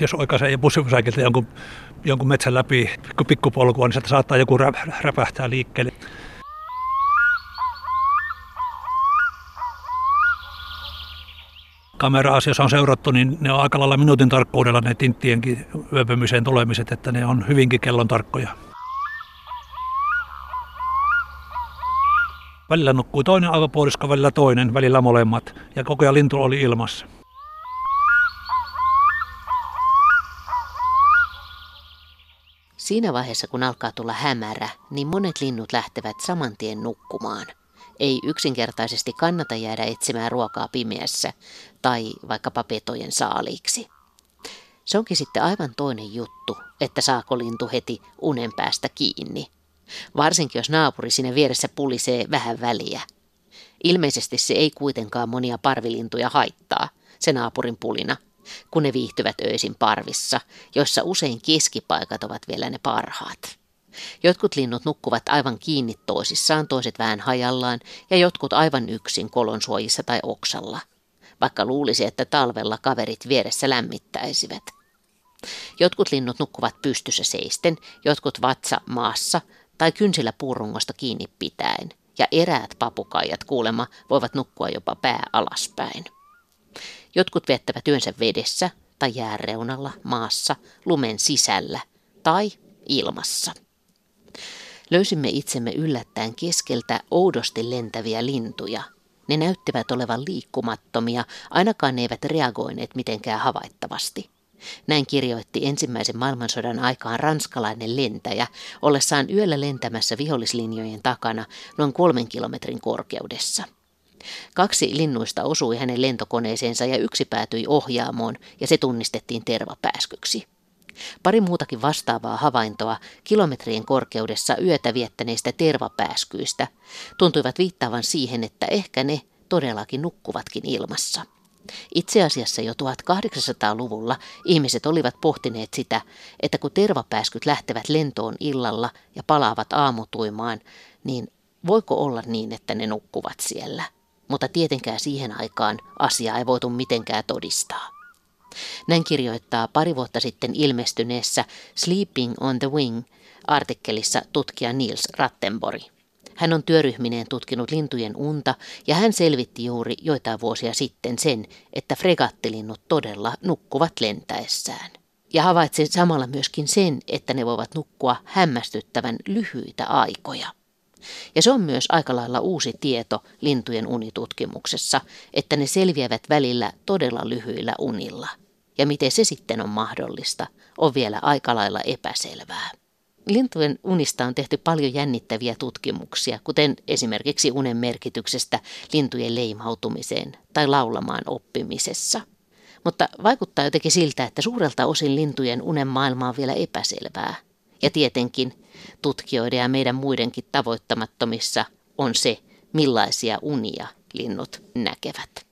jos oikaisee bussipysäkiltä jonkun, jonkun metsän läpi pikkupolkua, niin sieltä saattaa joku räpähtää liikkeelle. kamera-asioissa on seurattu, niin ne on aika lailla minuutin tarkkuudella ne tinttienkin yöpymiseen tulemiset, että ne on hyvinkin kellon tarkkoja. Välillä nukkui toinen aivopuolisko, välillä toinen, välillä molemmat, ja koko ajan lintu oli ilmassa. Siinä vaiheessa, kun alkaa tulla hämärä, niin monet linnut lähtevät saman tien nukkumaan – ei yksinkertaisesti kannata jäädä etsimään ruokaa pimeässä tai vaikkapa petojen saaliiksi. Se onkin sitten aivan toinen juttu, että saako lintu heti unen päästä kiinni. Varsinkin jos naapuri sinne vieressä pulisee vähän väliä. Ilmeisesti se ei kuitenkaan monia parvilintuja haittaa, se naapurin pulina, kun ne viihtyvät öisin parvissa, joissa usein keskipaikat ovat vielä ne parhaat. Jotkut linnut nukkuvat aivan kiinni toisissaan, toiset vähän hajallaan ja jotkut aivan yksin kolonsuojissa tai oksalla, vaikka luulisi, että talvella kaverit vieressä lämmittäisivät. Jotkut linnut nukkuvat pystyssä seisten, jotkut vatsa maassa tai kynsillä puurungosta kiinni pitäen, ja eräät papukaijat kuulema voivat nukkua jopa pää alaspäin. Jotkut viettävät yönsä vedessä tai jääreunalla, maassa, lumen sisällä tai ilmassa. Löysimme itsemme yllättäen keskeltä oudosti lentäviä lintuja. Ne näyttivät olevan liikkumattomia, ainakaan ne eivät reagoineet mitenkään havaittavasti. Näin kirjoitti ensimmäisen maailmansodan aikaan ranskalainen lentäjä, ollessaan yöllä lentämässä vihollislinjojen takana noin kolmen kilometrin korkeudessa. Kaksi linnuista osui hänen lentokoneeseensa ja yksi päätyi ohjaamoon ja se tunnistettiin tervapääskyksi. Pari muutakin vastaavaa havaintoa kilometrien korkeudessa yötä viettäneistä tervapääskyistä tuntuivat viittaavan siihen, että ehkä ne todellakin nukkuvatkin ilmassa. Itse asiassa jo 1800-luvulla ihmiset olivat pohtineet sitä, että kun tervapääskyt lähtevät lentoon illalla ja palaavat aamutuimaan, niin voiko olla niin, että ne nukkuvat siellä? Mutta tietenkään siihen aikaan asiaa ei voitu mitenkään todistaa. Näin kirjoittaa pari vuotta sitten ilmestyneessä Sleeping on the Wing artikkelissa tutkija Niels Rattenbori. Hän on työryhmineen tutkinut lintujen unta ja hän selvitti juuri joitain vuosia sitten sen, että fregattilinnut todella nukkuvat lentäessään. Ja havaitsi samalla myöskin sen, että ne voivat nukkua hämmästyttävän lyhyitä aikoja. Ja se on myös aika lailla uusi tieto lintujen unitutkimuksessa, että ne selviävät välillä todella lyhyillä unilla. Ja miten se sitten on mahdollista, on vielä aika lailla epäselvää. Lintujen unista on tehty paljon jännittäviä tutkimuksia, kuten esimerkiksi unen merkityksestä lintujen leimautumiseen tai laulamaan oppimisessa. Mutta vaikuttaa jotenkin siltä, että suurelta osin lintujen unen maailma on vielä epäselvää. Ja tietenkin tutkijoiden ja meidän muidenkin tavoittamattomissa on se, millaisia unia linnut näkevät.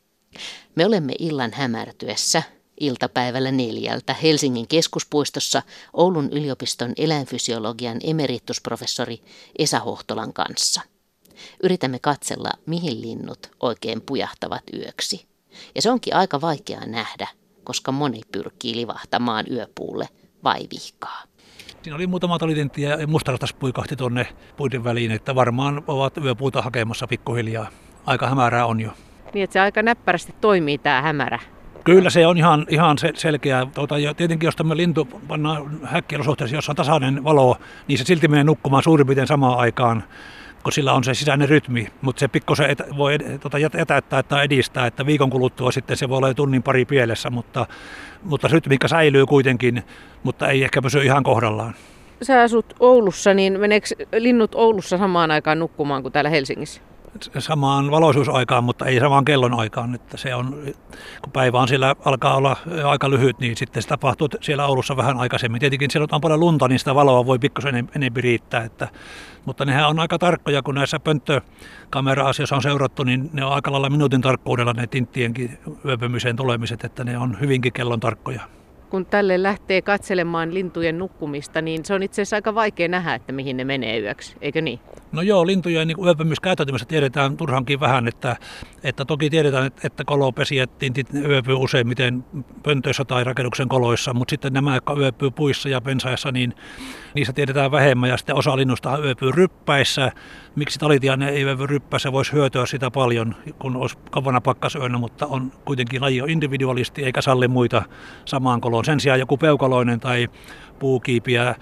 Me olemme illan hämärtyessä iltapäivällä neljältä Helsingin keskuspuistossa Oulun yliopiston eläinfysiologian emeritusprofessori Esa Hohtolan kanssa. Yritämme katsella, mihin linnut oikein pujahtavat yöksi. Ja se onkin aika vaikeaa nähdä, koska moni pyrkii livahtamaan yöpuulle vai vihkaa. Siinä oli muutama talitintti ja mustarastas puikahti tuonne puiden väliin, että varmaan ovat yöpuuta hakemassa pikkuhiljaa. Aika hämärää on jo. Niin, että se aika näppärästi toimii tämä hämärä. Kyllä se on ihan, ihan selkeä. Tuota, ja tietenkin jos tämä lintu pannaan häkkiolosuhteessa, jossa on tasainen valo, niin se silti menee nukkumaan suurin piirtein samaan aikaan kun sillä on se sisäinen rytmi, mutta se pikkusen et, voi ed, tuota, jätäyttää tai edistää, että viikon kuluttua sitten se voi olla jo tunnin pari pielessä, mutta, mutta rytmiikka säilyy kuitenkin, mutta ei ehkä pysy ihan kohdallaan. Sä asut Oulussa, niin meneekö linnut Oulussa samaan aikaan nukkumaan kuin täällä Helsingissä? Samaan valoisuusaikaan, mutta ei samaan kellon aikaan. Että se on, kun päivä on siellä alkaa olla aika lyhyt, niin sitten se tapahtuu siellä Oulussa vähän aikaisemmin. Tietenkin siellä on paljon lunta, niin sitä valoa voi pikkusen enemmän riittää. Että, mutta nehän on aika tarkkoja, kun näissä pönttökamera-asioissa on seurattu, niin ne on aika lailla minuutin tarkkuudella ne tinttienkin yöpymiseen tulemiset, että ne on hyvinkin kellon tarkkoja. Kun tälle lähtee katselemaan lintujen nukkumista, niin se on itse asiassa aika vaikea nähdä, että mihin ne menee yöksi, eikö niin? No joo, lintujen niin yöpymiskäyttäytymistä tiedetään turhankin vähän, että, että toki tiedetään, että, että kolopesijät yöpyy useimmiten pöntöissä tai rakennuksen koloissa, mutta sitten nämä, jotka yöpyy puissa ja pensaissa, niin niissä tiedetään vähemmän ja sitten osa linnusta yöpyy ryppäissä. Miksi talitiainen ei yöpy ryppäissä, voisi hyötyä sitä paljon, kun olisi kavana pakkasyönä, mutta on kuitenkin laji on individualisti eikä salli muita samaan koloon. Sen sijaan joku peukaloinen tai puukiipiä,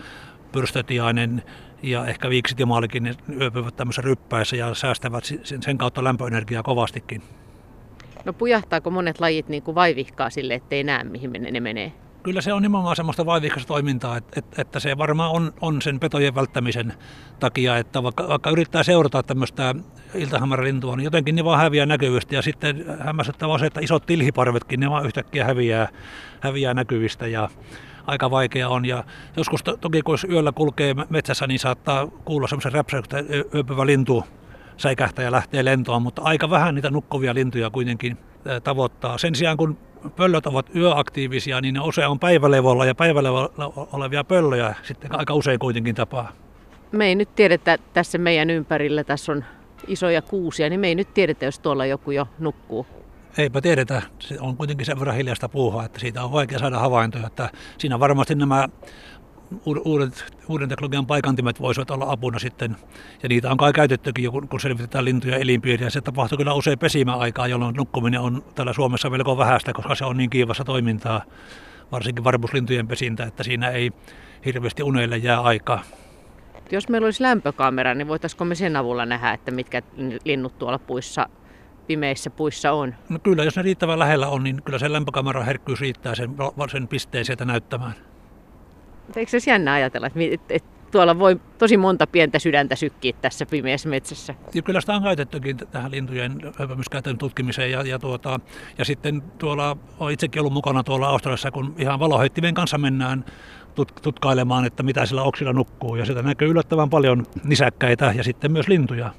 pyrstötiainen ja ehkä viiksit ja maalikin ne yöpyvät tämmöisessä ryppäissä ja säästävät sen kautta lämpöenergiaa kovastikin. No pujahtaako monet lajit niin kuin vaivihkaa sille, ettei näe mihin ne menee? Kyllä se on nimenomaan semmoista vaivihkasta toimintaa, että, että, että se varmaan on, on sen petojen välttämisen takia, että vaikka, vaikka yrittää seurata tämmöistä iltahämärälintua, niin jotenkin ne vaan häviää näkyvistä ja sitten hämmästyttävä on se, että isot tilhiparvetkin, ne vaan yhtäkkiä häviää, häviää näkyvistä ja aika vaikea on. Ja joskus to, toki kun yöllä kulkee metsässä, niin saattaa kuulla semmoisen räpsäyksen, yöpyvä lintu säikähtää ja lähtee lentoon, mutta aika vähän niitä nukkuvia lintuja kuitenkin tavoittaa. Sen sijaan kun pöllöt ovat yöaktiivisia, niin ne usein on päivälevolla ja päivälevolla olevia pöllöjä sitten aika usein kuitenkin tapaa. Me ei nyt tiedetä tässä meidän ympärillä, tässä on isoja kuusia, niin me ei nyt tiedetä, jos tuolla joku jo nukkuu. Eipä tiedetä. Se on kuitenkin sen verran hiljaista puuhaa, että siitä on vaikea saada havaintoja. Että siinä varmasti nämä uudet, uuden teknologian paikantimet voisivat olla apuna sitten. Ja niitä on kai käytettykin, kun selvitetään lintuja elinpiiriä. Se tapahtuu kyllä usein pesimäaikaa, jolloin nukkuminen on täällä Suomessa melko vähäistä, koska se on niin kiivassa toimintaa, varsinkin varpuslintujen pesintä, että siinä ei hirveästi uneille jää aikaa. Jos meillä olisi lämpökamera, niin voitaisiko me sen avulla nähdä, että mitkä linnut tuolla puissa pimeissä puissa on? No kyllä, jos ne riittävän lähellä on, niin kyllä se lämpökameran herkkyys riittää sen, sen pisteen sieltä näyttämään. Eikö se jännä ajatella, että, että tuolla voi tosi monta pientä sydäntä sykkiä tässä pimeässä metsässä. Ja kyllä sitä on käytettykin tähän lintujen höpömyskäytön tutkimiseen ja, ja, tuota, ja sitten tuolla, olen itsekin ollut mukana tuolla Australiassa, kun ihan valoheittimien kanssa mennään tut, tutkailemaan, että mitä sillä oksilla nukkuu ja sitä näkyy yllättävän paljon nisäkkäitä ja sitten myös lintuja.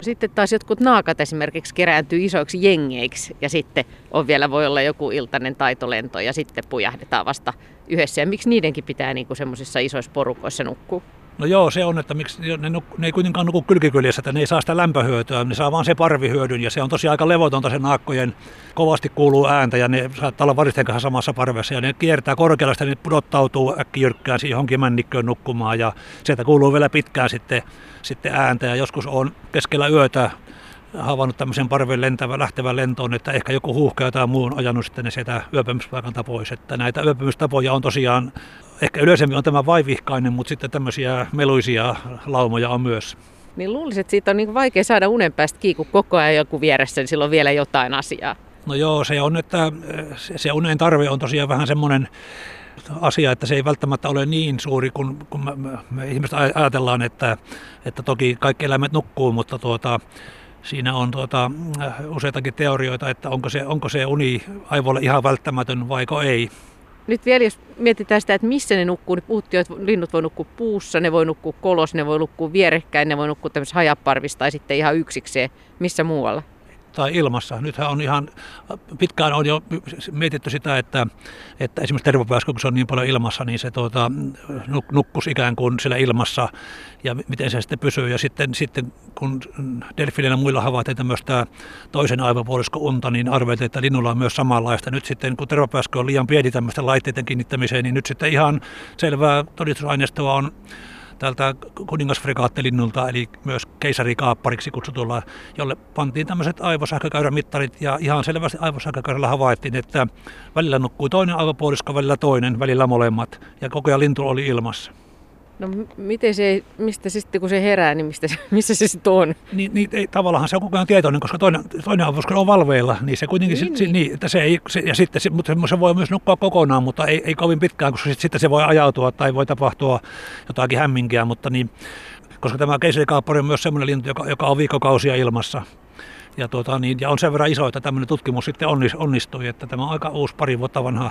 Sitten taas jotkut naakat esimerkiksi kerääntyy isoiksi jengeiksi ja sitten on vielä voi olla joku iltainen taitolento ja sitten pujahdetaan vasta yhdessä. Ja miksi niidenkin pitää niin semmoisissa isoissa porukoissa nukkua? No joo, se on, että miksi ne, nuk, ne ei kuitenkaan nuku kylkikyljessä, että ne ei saa sitä lämpöhyötyä, ne saa vaan se parvihyödyn ja se on tosiaan aika levotonta se naakkojen, kovasti kuuluu ääntä ja ne saattaa olla varisten kanssa samassa parvessa ja ne kiertää korkealla, ja ne pudottautuu äkkijyrkkään johonkin männikköön nukkumaan ja sieltä kuuluu vielä pitkään sitten, sitten ääntä ja joskus on keskellä yötä havainnut tämmöisen parven lentävän, lähtevän lentoon, että ehkä joku huuhka tai muu on ajanut sitten ne sieltä yöpymispaikalta pois. Että näitä yöpymistapoja on tosiaan, ehkä yleisemmin on tämä vaivihkainen, mutta sitten tämmöisiä meluisia laumoja on myös. Niin luulisin, että siitä on niin vaikea saada unen päästä kiinni, kun koko ajan joku vieressä, niin silloin vielä jotain asiaa. No joo, se on, että se unen tarve on tosiaan vähän semmoinen asia, että se ei välttämättä ole niin suuri, kun, kun me, me ihmiset ajatellaan, että, että toki kaikki eläimet nukkuu, mutta tuota, siinä on tuota, useitakin teorioita, että onko se, onko se uni aivoille ihan välttämätön vaiko ei. Nyt vielä jos mietitään sitä, että missä ne nukkuu, niin puhuttiin, että linnut voi nukkua puussa, ne voi nukkua kolos, ne voi nukkua vierekkäin, ne voi nukkua tämmöisessä hajaparvissa tai sitten ihan yksikseen. Missä muualla? Tai ilmassa. Nythän on ihan, pitkään on jo mietitty sitä, että, että esimerkiksi tervapääskö, kun se on niin paljon ilmassa, niin se tuota, nukkus ikään kuin siellä ilmassa ja miten se sitten pysyy. Ja sitten, sitten kun delfiinillä muilla havaittiin tämmöistä toisen aivopuoliskon unta, niin arveltiin, että linnulla on myös samanlaista. Nyt sitten, kun tervapääskö on liian pieni tämmöisten laitteiden kiinnittämiseen, niin nyt sitten ihan selvää todistusaineistoa on tältä kuningasfregaattilinulta, eli myös keisarikaappariksi kutsutulla, jolle pantiin tämmöiset aivosähkökäyrämittarit, ja ihan selvästi aivosähkökäyrällä havaittiin, että välillä nukkui toinen aivopuolisko, välillä toinen, välillä molemmat, ja koko ajan lintu oli ilmassa. No miten se, mistä se sitten kun se herää, niin mistä, missä se sitten on? Niin, niin ei, tavallaan se on koko ajan tietoinen, koska toinen, toinen avoskon on valveilla, niin se kuitenkin, niin, se, niin. niin että se ei, se, ja sitten se, mutta se voi myös nukkua kokonaan, mutta ei, ei kovin pitkään, koska sitten se voi ajautua tai voi tapahtua jotakin hämminkiä, mutta niin, koska tämä keisarikaappari on myös sellainen lintu, joka, joka on viikkokausia ilmassa, Ja, tuota, niin, ja on sen verran iso, että tämmöinen tutkimus sitten onnistui, että tämä on aika uusi pari vuotta vanha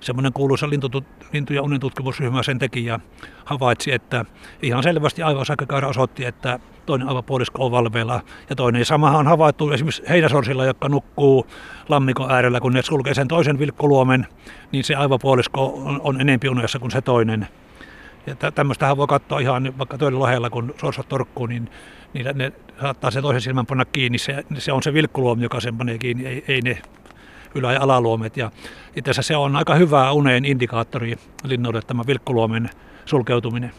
semmoinen kuuluisa lintu, lintu- ja unentutkimusryhmä sen teki ja havaitsi, että ihan selvästi aivosähkökäyrä osoitti, että toinen aivopuolisko on valveilla ja toinen. Samahan on havaittu esimerkiksi heinäsorsilla, jotka nukkuu lammikon äärellä, kun ne sulkee sen toisen vilkkuluomen, niin se aivopuolisko on, on enempi unessa kuin se toinen. Ja tämmöistähän voi katsoa ihan vaikka toinen lohella, kun sorsat torkkuu, niin, niin ne saattaa se toisen silmän panna kiinni. Se, se on se vilkkuluomi, joka sen panee kiinni, ei, ei ne ylä- ja alaluomet. Ja itse asiassa se on aika hyvä uneen indikaattori linnuille tämä vilkkuluomen sulkeutuminen.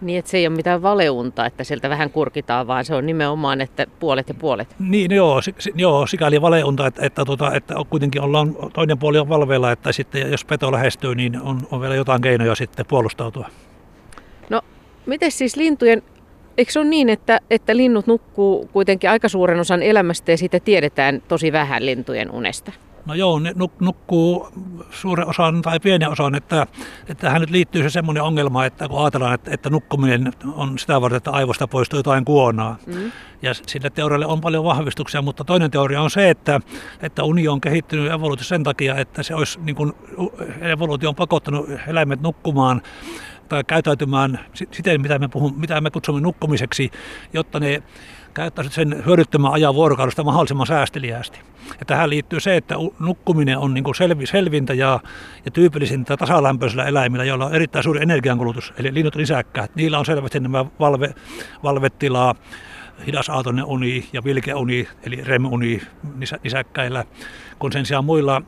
Niin, että se ei ole mitään valeunta, että sieltä vähän kurkitaan, vaan se on nimenomaan, että puolet ja puolet. Niin, joo, joo sikäli valeunta, että, että, tota, että kuitenkin ollaan, toinen puoli on valveilla, että sitten jos peto lähestyy, niin on, on vielä jotain keinoja sitten puolustautua. Miten siis lintujen, eikö se ole niin, että, että linnut nukkuu kuitenkin aika suuren osan elämästä ja siitä tiedetään tosi vähän lintujen unesta? No joo, ne nukkuu suuren osan tai pienen osan, että, että tähän nyt liittyy se semmoinen ongelma, että kun ajatellaan, että, että nukkuminen on sitä varten, että aivosta poistuu jotain kuonaa. Mm. Ja sille teorialle on paljon vahvistuksia, mutta toinen teoria on se, että, että uni on kehittynyt evoluutio sen takia, että se olisi niin kuin, evoluutio on pakottanut eläimet nukkumaan tai käyttäytymään siten, mitä me, puhun, mitä me kutsumme nukkumiseksi, jotta ne käyttäisivät sen hyödyttömän ajan vuorokaudesta mahdollisimman säästeliäästi. Ja tähän liittyy se, että nukkuminen on niin selvi, selvintä ja, ja tyypillisintä tasalämpöisillä eläimillä, joilla on erittäin suuri energiankulutus, eli linnut lisäkkäät. Niillä on selvästi nämä valve, valvetilaa, hidasaatoinen uni ja vilkeuni, eli REM-uni nisäkkäillä, kun sen sijaan muilla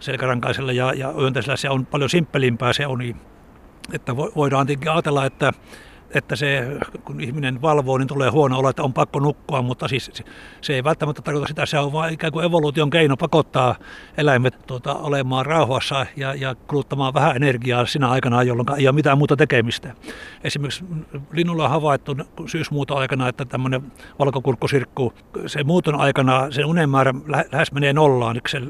selkärankaisilla ja, ja yöntäisillä se on paljon simppelimpää se uni. Että voidaan tietenkin ajatella, että että se, kun ihminen valvoo, niin tulee huono olo, että on pakko nukkua, mutta siis se ei välttämättä tarkoita sitä, se on vain ikään kuin evoluution keino pakottaa eläimet tuota, olemaan rauhassa ja, ja kuluttamaan vähän energiaa sinä aikana, jolloin ei ole mitään muuta tekemistä. Esimerkiksi linnulla on havaittu syysmuuton aikana, että tämmöinen valkokurkkusirkku, se muuton aikana sen unen määrä lähes menee nollaan, se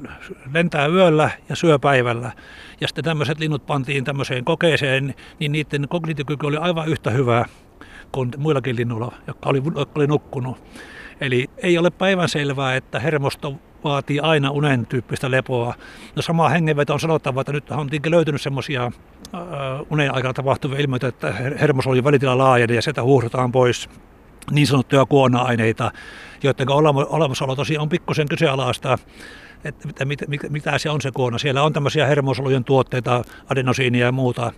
lentää yöllä ja syö päivällä. Ja sitten tämmöiset linnut pantiin tämmöiseen kokeeseen, niin niiden kognitiokyky oli aivan yhtä hyvä kuin muillakin linnuilla, jotka oli, jotka oli nukkunut. Eli ei ole päivänselvää, että hermosto vaatii aina unen tyyppistä lepoa. No sama hengenveto on sanottava, että nyt on löytynyt semmoisia unen aikana tapahtuvia ilmiöitä, että hermosolujen välitila laajenee ja sieltä huuhdotaan pois niin sanottuja kuona-aineita, joiden olemassaolo tosiaan on pikkusen kyseenalaista että mitä, mitä, mitä se on se kuona. Siellä on tämmöisiä hermosolujen tuotteita, adenosiinia ja muuta,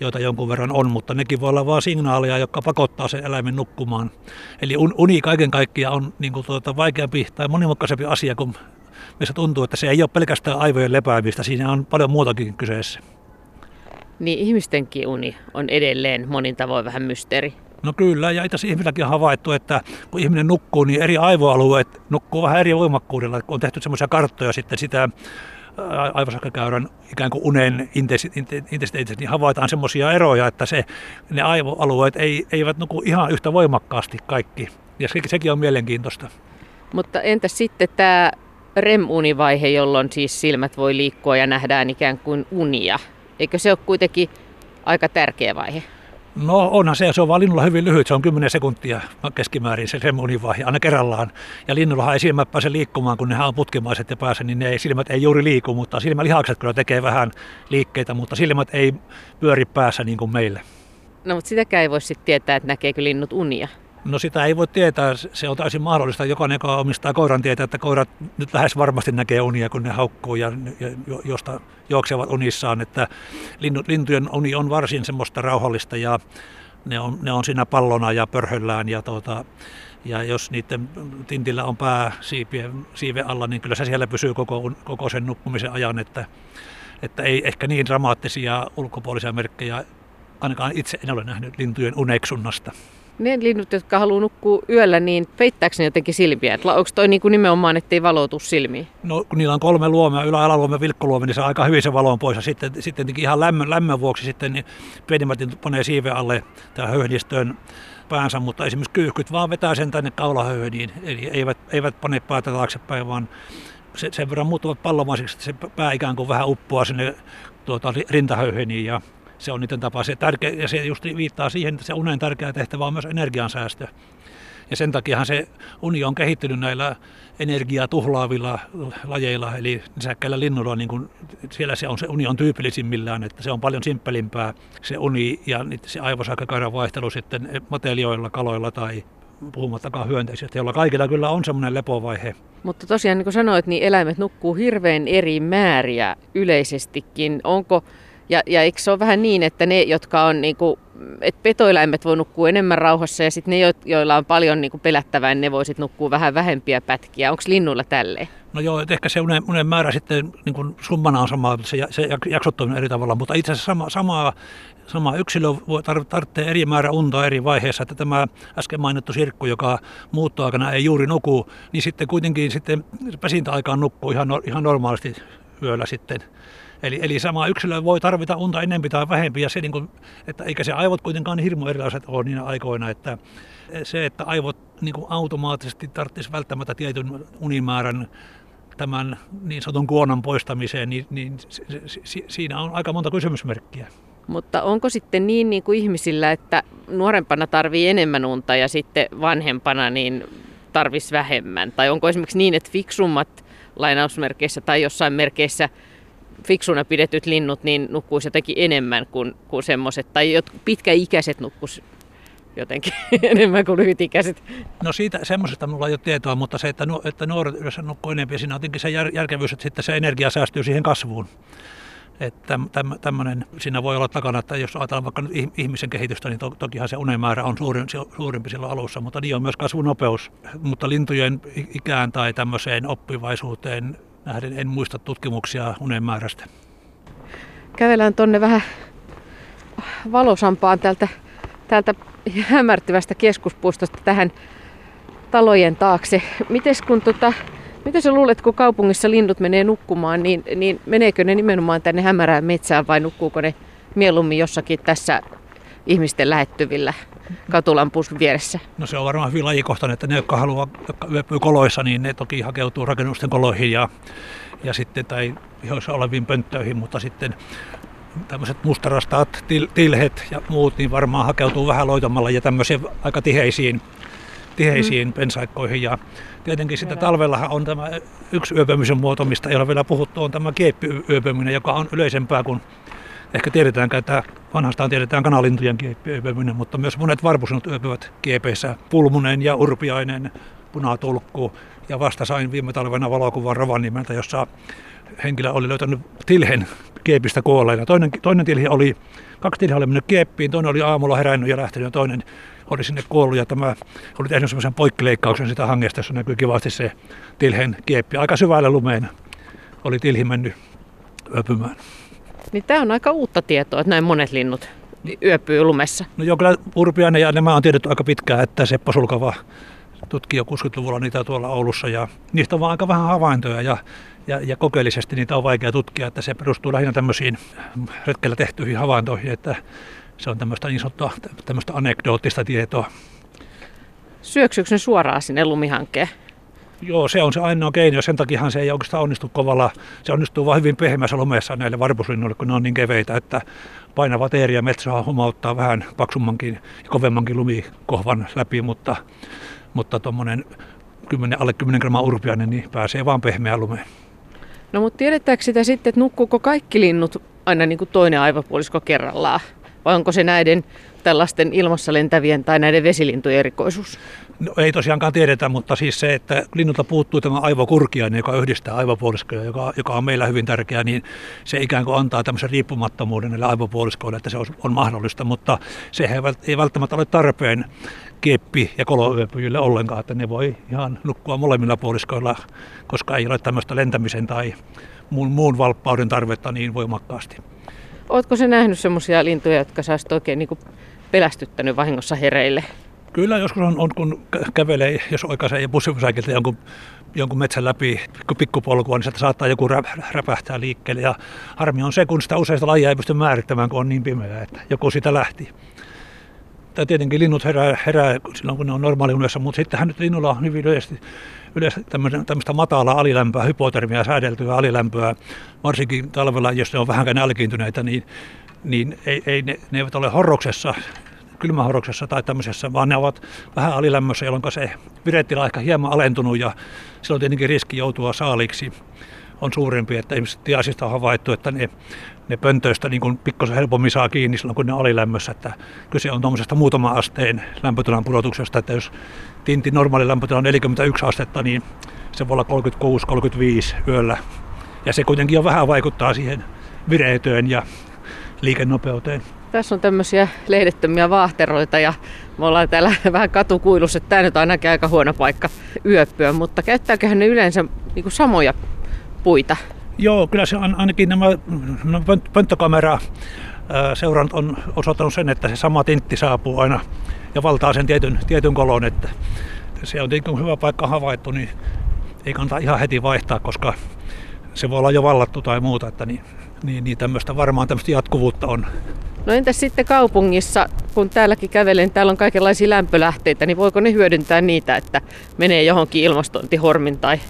joita jonkun verran on, mutta nekin voi olla vain signaaleja, jotka pakottaa sen eläimen nukkumaan. Eli uni kaiken kaikkiaan on niin kuin tuota, vaikeampi tai monimutkaisempi asia, kun missä tuntuu, että se ei ole pelkästään aivojen lepäämistä, siinä on paljon muutakin kyseessä. Niin ihmistenkin uni on edelleen monin tavoin vähän mysteeri. No kyllä, ja itse ihmisilläkin on havaittu, että kun ihminen nukkuu, niin eri aivoalueet nukkuu vähän eri voimakkuudella. Kun on tehty semmoisia karttoja sitten sitä aivosakkakäyrän ikään kuin unen intensiteetistä, niin havaitaan semmoisia eroja, että se, ne aivoalueet ei, eivät nuku ihan yhtä voimakkaasti kaikki. Ja se, sekin on mielenkiintoista. Mutta entäs sitten tämä REM-univaihe, jolloin siis silmät voi liikkua ja nähdään ikään kuin unia? Eikö se ole kuitenkin aika tärkeä vaihe? No onhan se, se on vaan linnulla hyvin lyhyt, se on 10 sekuntia keskimäärin se remunivaihe aina kerrallaan. Ja linnullahan ei silmät pääse liikkumaan, kun ne on putkimaiset ja pääse, niin ne ei, silmät ei juuri liiku, mutta silmälihakset kyllä tekee vähän liikkeitä, mutta silmät ei pyöri päässä niin kuin meille. No mutta sitäkään ei voi sitten tietää, että näkeekö linnut unia. No sitä ei voi tietää, se on täysin mahdollista. Jokainen, joka omistaa koiran, tietää, että koirat nyt lähes varmasti näkee unia, kun ne haukkuu ja, ja josta juoksevat unissaan. Että lintujen uni on varsin semmoista rauhallista ja ne on, ne on siinä pallona ja pörhöllään ja, tuota, ja jos niiden tintillä on pää siipien, siiven alla, niin kyllä se siellä pysyy koko, koko sen nukkumisen ajan, että, että ei ehkä niin dramaattisia ulkopuolisia merkkejä ainakaan itse en ole nähnyt lintujen uneksunnasta ne linnut, jotka haluaa nukkua yöllä, niin peittääkö ne jotenkin silmiä? Et onko toi niin kuin nimenomaan, ettei valotu silmiin? No kun niillä on kolme luomea, ylä- alaluome, vilkkoluome, niin se aika hyvin se valon pois. Ja sitten, sitten ihan lämmön, lämmön vuoksi sitten niin pienimmät panee siiven alle tähän höhdistöön päänsä, mutta esimerkiksi kyyhkyt vaan vetää sen tänne kaulahöyhdiin. Eli eivät, eivät pane päätä taaksepäin, vaan se, sen verran muuttuvat pallomaiseksi, että se pää ikään kuin vähän uppoaa sinne tuota, rintahöyheniin ja se on niiden tapa. Se, tärkeä, ja se just viittaa siihen, että se unen tärkeä tehtävä on myös energiansäästö. Ja sen takiahan se uni on kehittynyt näillä energiaa tuhlaavilla lajeilla, eli nisäkkäillä linnuilla, niin kuin siellä se on se uni on tyypillisimmillään, että se on paljon simppelimpää se uni ja se aivosakkakaidan vaihtelu sitten matelioilla, kaloilla tai puhumattakaan hyönteisistä, joilla kaikilla kyllä on semmoinen lepovaihe. Mutta tosiaan niin kuin sanoit, niin eläimet nukkuu hirveän eri määriä yleisestikin. Onko, ja, ja eikö se ole vähän niin, että ne, jotka on, niin kuin, että petoeläimet voi nukkua enemmän rauhassa ja sitten ne, joilla on paljon niin kuin pelättävää, ne voisit nukkua vähän vähempiä pätkiä. Onko linnuilla tälleen? No joo, että ehkä se unen, unen määrä sitten niin kuin summana on sama, se, se jaksottuu eri tavalla, mutta itse asiassa sama, samaa sama yksilö voi tarvitsee eri määrä unta eri vaiheessa, että tämä äsken mainittu sirkku, joka muuttoaikana ei juuri nuku, niin sitten kuitenkin sitten pesintäaikaan nukkuu ihan, ihan normaalisti yöllä sitten. Eli, eli sama yksilö voi tarvita unta enempi tai vähempi, ja se, niin kuin, että eikä se aivot kuitenkaan hirmu erilaiset ole niinä aikoina, että se, että aivot niin kuin automaattisesti tarvitsisi välttämättä tietyn unimäärän tämän niin sanotun kuonan poistamiseen, niin, niin siinä on aika monta kysymysmerkkiä. Mutta onko sitten niin, niin kuin ihmisillä, että nuorempana tarvii enemmän unta ja sitten vanhempana niin tarvisi vähemmän? Tai onko esimerkiksi niin, että fiksummat lainausmerkeissä tai jossain merkeissä fiksuna pidetyt linnut niin nukkuisi jotenkin enemmän kuin, kuin semmoiset, tai pitkäikäiset nukkuisi jotenkin enemmän kuin lyhytikäiset. No siitä semmoisesta mulla ei ole tietoa, mutta se, että, että nuoret yleensä nukkuu enemmän, siinä on jotenkin se jär, järkevyys, että sitten se energia säästyy siihen kasvuun. Että tämmöinen, siinä voi olla takana, että jos ajatellaan vaikka ihmisen kehitystä, niin to, tokihan se unemäärä on suurin, suurempi silloin alussa, mutta niin on myös kasvunopeus. Mutta lintujen ikään tai tämmöiseen oppivaisuuteen nähden en muista tutkimuksia unen määrästä. Kävelään tonne vähän valosampaan täältä, täältä hämärtyvästä keskuspuistosta tähän talojen taakse. Mites kun tota, mitä sä luulet, kun kaupungissa linnut menee nukkumaan, niin, niin meneekö ne nimenomaan tänne hämärään metsään vai nukkuuko ne mieluummin jossakin tässä ihmisten lähettyvillä katulampun vieressä? No se on varmaan hyvin lajikohtainen, että ne, jotka haluaa, jotka yöpyy koloissa, niin ne toki hakeutuu rakennusten koloihin ja, ja sitten, tai ihoissa oleviin pönttöihin, mutta sitten tämmöiset mustarastaat, til, tilhet ja muut, niin varmaan hakeutuu vähän loitamalla ja tämmöisiin aika tiheisiin, tiheisiin mm. pensaikkoihin. Ja tietenkin sitten talvellahan on tämä yksi yöpymisen muoto, mistä ei ole vielä puhuttu, on tämä kieppiyöpyminen, joka on yleisempää kuin ehkä tiedetäänkään, että vanhastaan tiedetään kanalintujen kieppiyöpyminen, mutta myös monet varpusinut yöpyvät kiepeissä. Pulmunen ja urpiainen, punatulkku ja vasta sain viime talvena valokuvan Rovaniemeltä, jossa henkilö oli löytänyt tilhen kiepistä kuolleena. Toinen, toinen tilhi oli, kaksi tilhiä oli mennyt kieppiin, toinen oli aamulla herännyt ja lähtenyt ja toinen oli sinne kuollut ja tämä oli tehnyt semmoisen poikkileikkauksen sitä hangesta, jossa näkyy kivasti se tilhen kieppi. Aika syvälle lumeen oli tilhi mennyt yöpymään. Niin tämä on aika uutta tietoa, että näin monet linnut yöpyy lumessa. No joo, kyllä Urpiainen ja nämä on tiedetty aika pitkään, että Seppo Sulkava tutki jo 60-luvulla niitä tuolla Oulussa ja niistä on vaan aika vähän havaintoja ja, ja, ja kokeellisesti niitä on vaikea tutkia, että se perustuu lähinnä tämmöisiin retkellä tehtyihin havaintoihin, että se on tämmöistä niin sanottua tämmöistä anekdoottista tietoa. Syöksyykö ne suoraan sinne lumihankkeen? Joo, se on se ainoa keino, sen takiahan se ei oikeastaan onnistu kovalla. Se onnistuu vain hyvin pehmeässä lumessa näille varpuslinnuille, kun ne on niin keveitä, että painava teeri ja metsä humauttaa vähän paksummankin ja kovemmankin lumikohvan läpi, mutta, mutta tuommoinen 10, alle 10 grammaa urpiainen niin pääsee vaan pehmeään lumeen. No mutta tiedetäänkö sitä sitten, että nukkuuko kaikki linnut aina niin kuin toinen aivopuolisko kerrallaan? Vai onko se näiden tällaisten ilmassa lentävien tai näiden vesilintujen erikoisuus? No, ei tosiaankaan tiedetä, mutta siis se, että linnulta puuttuu tämä aivokurkiainen, joka yhdistää aivopuoliskoja, joka, joka on meillä hyvin tärkeä, niin se ikään kuin antaa tämmöisen riippumattomuuden näille aivopuoliskoille, että se on, on mahdollista, mutta se ei välttämättä ole tarpeen kieppi- ja kolovöpyjille ollenkaan, että ne voi ihan nukkua molemmilla puoliskoilla, koska ei ole tämmöistä lentämisen tai muun, muun valppauden tarvetta niin voimakkaasti. Oletko se nähnyt semmoisia lintuja, jotka sä oikein niin pelästyttänyt vahingossa hereille? Kyllä joskus on, on kun kävelee, jos oikaisee bussipysäkiltä jonkun, jonkun metsän läpi pikkupolkua, niin sieltä saattaa joku räpähtää liikkeelle. Ja harmi on se, kun sitä useista lajia ei pysty määrittämään, kun on niin pimeää, että joku sitä lähti. Tai tietenkin linnut herää, herää silloin, kun ne on normaaliunessa, mutta sittenhän nyt linnulla on hyvin yleisesti, yleisesti tämmöistä matalaa alilämpöä, hypotermia, säädeltyä alilämpöä, varsinkin talvella, jos ne on vähänkään alkiintyneitä, niin, niin ei, ei, ne, ne eivät ole horroksessa kylmähoroksessa tai tämmöisessä, vaan ne ovat vähän alilämmössä, jolloin se viretila on ehkä hieman alentunut ja silloin tietenkin riski joutua saaliksi on suurempi, että ihmiset tiasista on havaittu, että ne, ne pöntöistä niin kuin pikkusen helpommin saa kiinni silloin, kun ne on alilämmössä. Että kyse on tuommoisesta muutama asteen lämpötilan pudotuksesta, että jos tintin normaali lämpötila on 41 astetta, niin se voi olla 36-35 yöllä. Ja se kuitenkin jo vähän vaikuttaa siihen vireyteen ja liikennopeuteen. Tässä on tämmöisiä lehdettömiä vaahteroita ja me ollaan täällä vähän katukuilussa, että tämä nyt on ainakin aika huono paikka yöpyä, mutta käyttääköhän ne yleensä niin kuin samoja puita? Joo, kyllä se on ainakin nämä no, pönttökamera seurannut on osoittanut sen, että se sama tintti saapuu aina ja valtaa sen tietyn, tietyn kolon, että se on niin hyvä paikka havaittu, niin ei kannata ihan heti vaihtaa, koska se voi olla jo vallattu tai muuta, että niin, niin, niin tämmöistä, varmaan tämmöistä jatkuvuutta on. No entäs sitten kaupungissa, kun täälläkin kävelen, täällä on kaikenlaisia lämpölähteitä, niin voiko ne hyödyntää niitä, että menee johonkin ilmastointihormin tai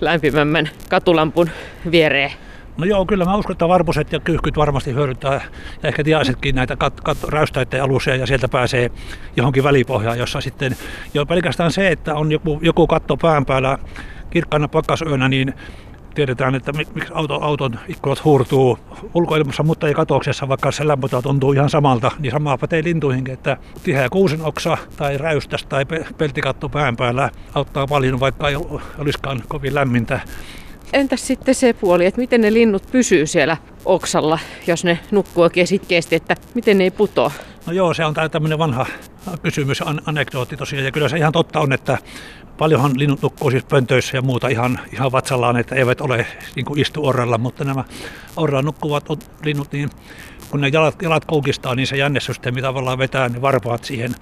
lämpimämmän katulampun viereen? No joo, kyllä mä uskon, että varpuset ja kyyhkyt varmasti hyödyntää ja ehkä tiaisetkin näitä kat, kat, räystäiden alusia ja sieltä pääsee johonkin välipohjaan, jossa sitten jo pelkästään se, että on joku, joku katto pään päällä kirkkaana pakkasyönä, niin tiedetään, että miksi auto, auton ikkunat huurtuu ulkoilmassa, mutta ei katouksessa, vaikka se lämpötila tuntuu ihan samalta, niin samaa pätee lintuihinkin, että tiheä kuusen oksa tai räystäs tai peltikatto pään päällä auttaa paljon, vaikka ei olisikaan kovin lämmintä. Entäs sitten se puoli, että miten ne linnut pysyy siellä oksalla, jos ne nukkuu oikein sitkeästi, että miten ne ei putoa? No joo, se on tämmöinen vanha kysymys, anekdootti tosiaan, ja kyllä se ihan totta on, että paljonhan linnut nukkuu siis pöntöissä ja muuta ihan, ihan vatsallaan, että eivät ole niin kuin istu orrella, mutta nämä orrella nukkuvat linnut, niin kun ne jalat, jalat koukistaa, niin se jännesysteemi tavallaan vetää ne varpaat siihen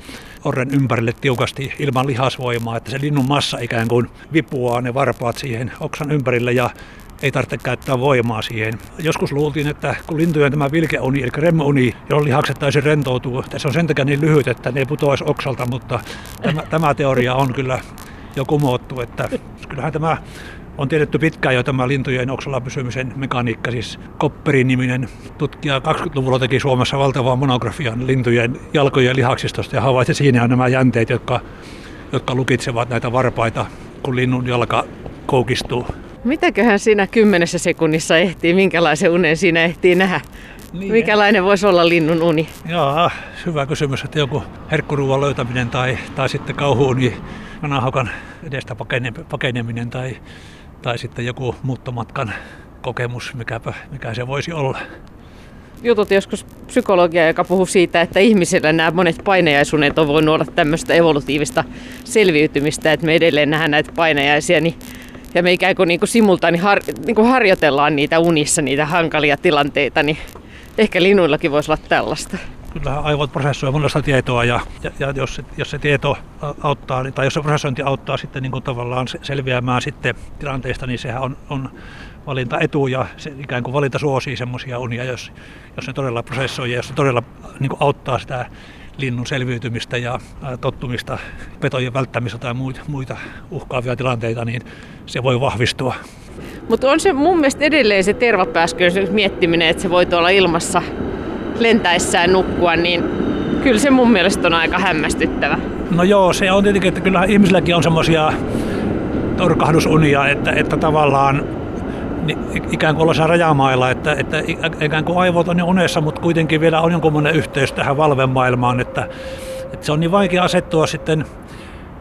orren ympärille tiukasti ilman lihasvoimaa, että se linnun massa ikään kuin vipuaa ne varpaat siihen oksan ympärille ja ei tarvitse käyttää voimaa siihen. Joskus luultiin, että kun lintujen tämä vilkeuni, eli remmeuni, jolloin lihakset täysin rentoutuu, että se on sen takia niin lyhyt, että ne ei putoaisi oksalta, mutta tämä, tämä teoria on kyllä jo kumottu, että kyllähän tämä on tiedetty pitkään jo tämä lintujen oksalla pysymisen mekaniikka, siis Kopperin niminen tutkija 20-luvulla teki Suomessa valtavan monografian lintujen jalkojen lihaksistosta ja havaitsi siinä nämä jänteet, jotka, jotka lukitsevat näitä varpaita, kun linnun jalka koukistuu. Mitäköhän siinä kymmenessä sekunnissa ehtii, minkälaisen unen siinä ehtii nähdä? Niin. Mikälainen voisi olla linnun uni? Joo, hyvä kysymys, että joku herkkuruuan löytäminen tai, tai sitten kauhuuni kanahakan edestä pakeneminen tai, tai sitten joku muuttomatkan kokemus, mikäpä, mikä se voisi olla. Jutut joskus psykologia, joka puhuu siitä, että ihmisillä nämä monet painajaisunet on voinut olla tämmöistä evolutiivista selviytymistä, että me edelleen nähdään näitä painajaisia, niin ja me ikään kuin, niin kuin simultaani har, niin kuin harjoitellaan niitä unissa, niitä hankalia tilanteita, niin ehkä linnuillakin voisi olla tällaista. Kyllähän aivot prosessoi monesta tietoa ja, ja, ja jos, se, jos se tieto auttaa, tai jos se prosessointi auttaa sitten niin kuin tavallaan selviämään sitten tilanteesta, niin sehän on, on valinta etu ja se ikään kuin valinta suosii semmoisia unia, jos, jos ne todella prosessoi ja jos se todella niin kuin auttaa sitä linnun selviytymistä ja tottumista, petojen välttämistä tai muita, uhkaavia tilanteita, niin se voi vahvistua. Mutta on se mun mielestä edelleen se tervapääskön miettiminen, että se voi olla ilmassa lentäessään nukkua, niin kyllä se mun mielestä on aika hämmästyttävä. No joo, se on tietenkin, että kyllä ihmisilläkin on semmoisia torkahdusunia, että, että tavallaan niin ikään kuin ollaan rajamailla, että, että ikään kuin aivot on jo unessa, mutta kuitenkin vielä on jonkunlainen yhteys tähän valvemaailmaan, että, että se on niin vaikea asettua sitten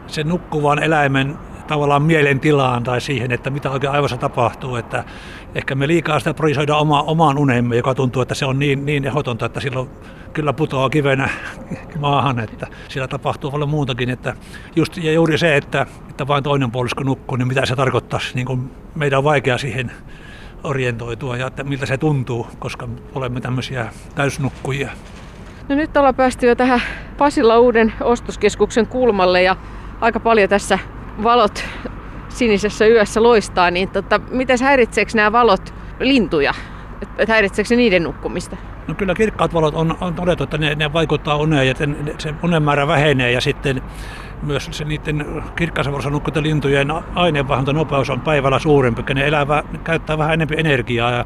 sen nukkuvan eläimen tavallaan mielentilaan tai siihen, että mitä oikein aivossa tapahtuu. Että ehkä me liikaa sitä projisoidaan oma, omaan unemme, joka tuntuu, että se on niin, niin ehdotonta, että silloin kyllä putoaa kivenä maahan, että siellä tapahtuu paljon muutakin. Että just, ja juuri se, että, että vain toinen puolisko nukkuu, niin mitä se tarkoittaisi, niin kuin meidän on vaikea siihen orientoitua ja että miltä se tuntuu, koska olemme tämmöisiä täysnukkujia. No nyt ollaan päästy jo tähän Pasilla uuden ostoskeskuksen kulmalle ja aika paljon tässä valot sinisessä yössä loistaa, niin tota, miten häiritseekö nämä valot lintuja? Et häiritseekö niiden nukkumista? No kyllä kirkkaat valot on, on todettu, että ne, ne vaikuttaa uneen ja se unen määrä vähenee ja sitten myös se niiden kirkkaassa valossa nukkuvien lintujen nopeus on päivällä suurempi, ne elävä, käyttää vähän enemmän energiaa. Ja,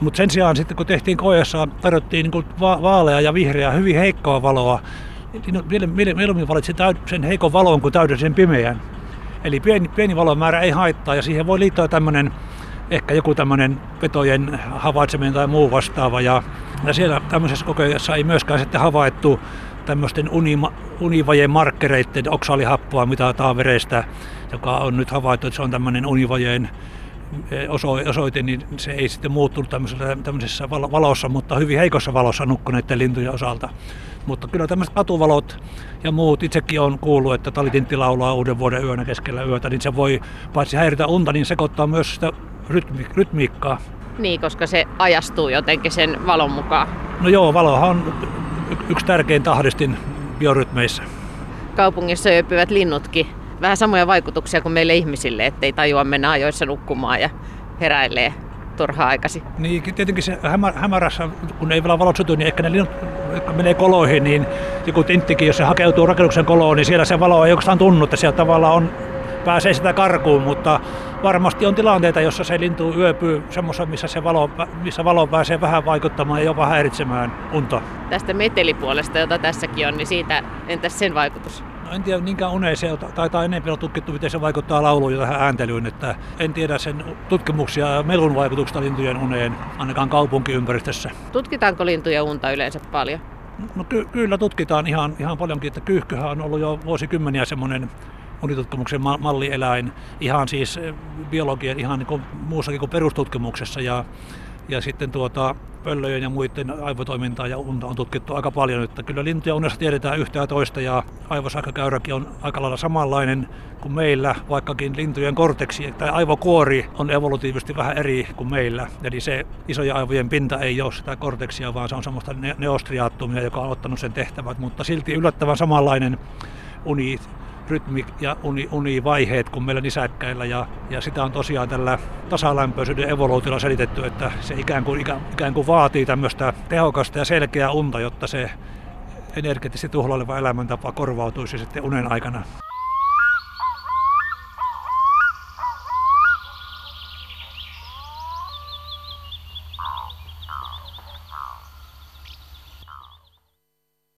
mutta sen sijaan sitten kun tehtiin koessa, tarjottiin niin va- vaalea ja vihreää, hyvin heikkoa valoa, mieluummin valitsi sen heikon valon kuin täydellisen pimeän. Eli pieni, pieni valon ei haittaa ja siihen voi liittyä tämmöinen ehkä joku tämmöinen petojen havaitseminen tai muu vastaava. Ja, ja siellä tämmöisessä kokeessa ei myöskään sitten havaittu tämmöisten unima, univajeen markkereiden oksaalihappoa mitataan verestä, joka on nyt havaittu, että se on tämmöinen univajeen osoite, niin se ei sitten muuttunut tämmöisessä, valossa, mutta hyvin heikossa valossa nukkuneiden lintujen osalta. Mutta kyllä tämmöiset katuvalot ja muut, itsekin on kuullut, että talitintti laulaa uuden vuoden yönä keskellä yötä, niin se voi paitsi häiritä unta, niin sekoittaa myös sitä rytmi, rytmiikkaa. Niin, koska se ajastuu jotenkin sen valon mukaan. No joo, valohan on yksi tärkein tahdistin biorytmeissä. Kaupungissa yöpyvät linnutkin. Vähän samoja vaikutuksia kuin meille ihmisille, ettei tajua mennä ajoissa nukkumaan ja heräilee turhaa aikasi. Niin, tietenkin se hämärässä, kun ei vielä valot syty, niin ehkä ne linnut, jotka menee koloihin, niin joku tinttikin, jos se hakeutuu rakennuksen koloon, niin siellä se valo ei oikeastaan tunnu, että siellä tavallaan on pääsee sitä karkuun, mutta varmasti on tilanteita, jossa se lintu yöpyy semmoisessa, missä, se valo, missä valo pääsee vähän vaikuttamaan ja jopa häiritsemään unta. Tästä metelipuolesta, jota tässäkin on, niin siitä entäs sen vaikutus? En tiedä niinkään uneeseen, taitaa enemmän olla tutkittu, miten se vaikuttaa lauluun ja tähän ääntelyyn. Että en tiedä sen tutkimuksia melun vaikutuksesta lintujen uneen, ainakaan kaupunkiympäristössä. Tutkitaanko lintujen unta yleensä paljon? No ky- kyllä tutkitaan ihan, ihan paljonkin, että kyyhkyhän on ollut jo vuosikymmeniä semmoinen monitutkimuksen mallieläin, ihan siis eh, biologian ihan niin kuin muussakin kuin perustutkimuksessa ja sitten tuota, pöllöjen ja muiden aivotoimintaa ja unta on tutkittu aika paljon. Että kyllä lintuja unessa tiedetään yhtä ja toista ja aivosähkökäyräkin on aika lailla samanlainen kuin meillä, vaikkakin lintujen korteksi tai aivokuori on evolutiivisesti vähän eri kuin meillä. Eli se isojen aivojen pinta ei ole sitä korteksia, vaan se on semmoista neostriaattumia, joka on ottanut sen tehtävät, mutta silti yllättävän samanlainen uni rytmi- ja uni, univaiheet kuin meillä nisäkkäillä ja, ja sitä on tosiaan tällä tasalämpöisyyden evoluutiolla selitetty, että se ikään kuin, ikään, ikään kuin vaatii tämmöistä tehokasta ja selkeää unta, jotta se energeettisesti tuhlaileva elämäntapa korvautuisi sitten unen aikana.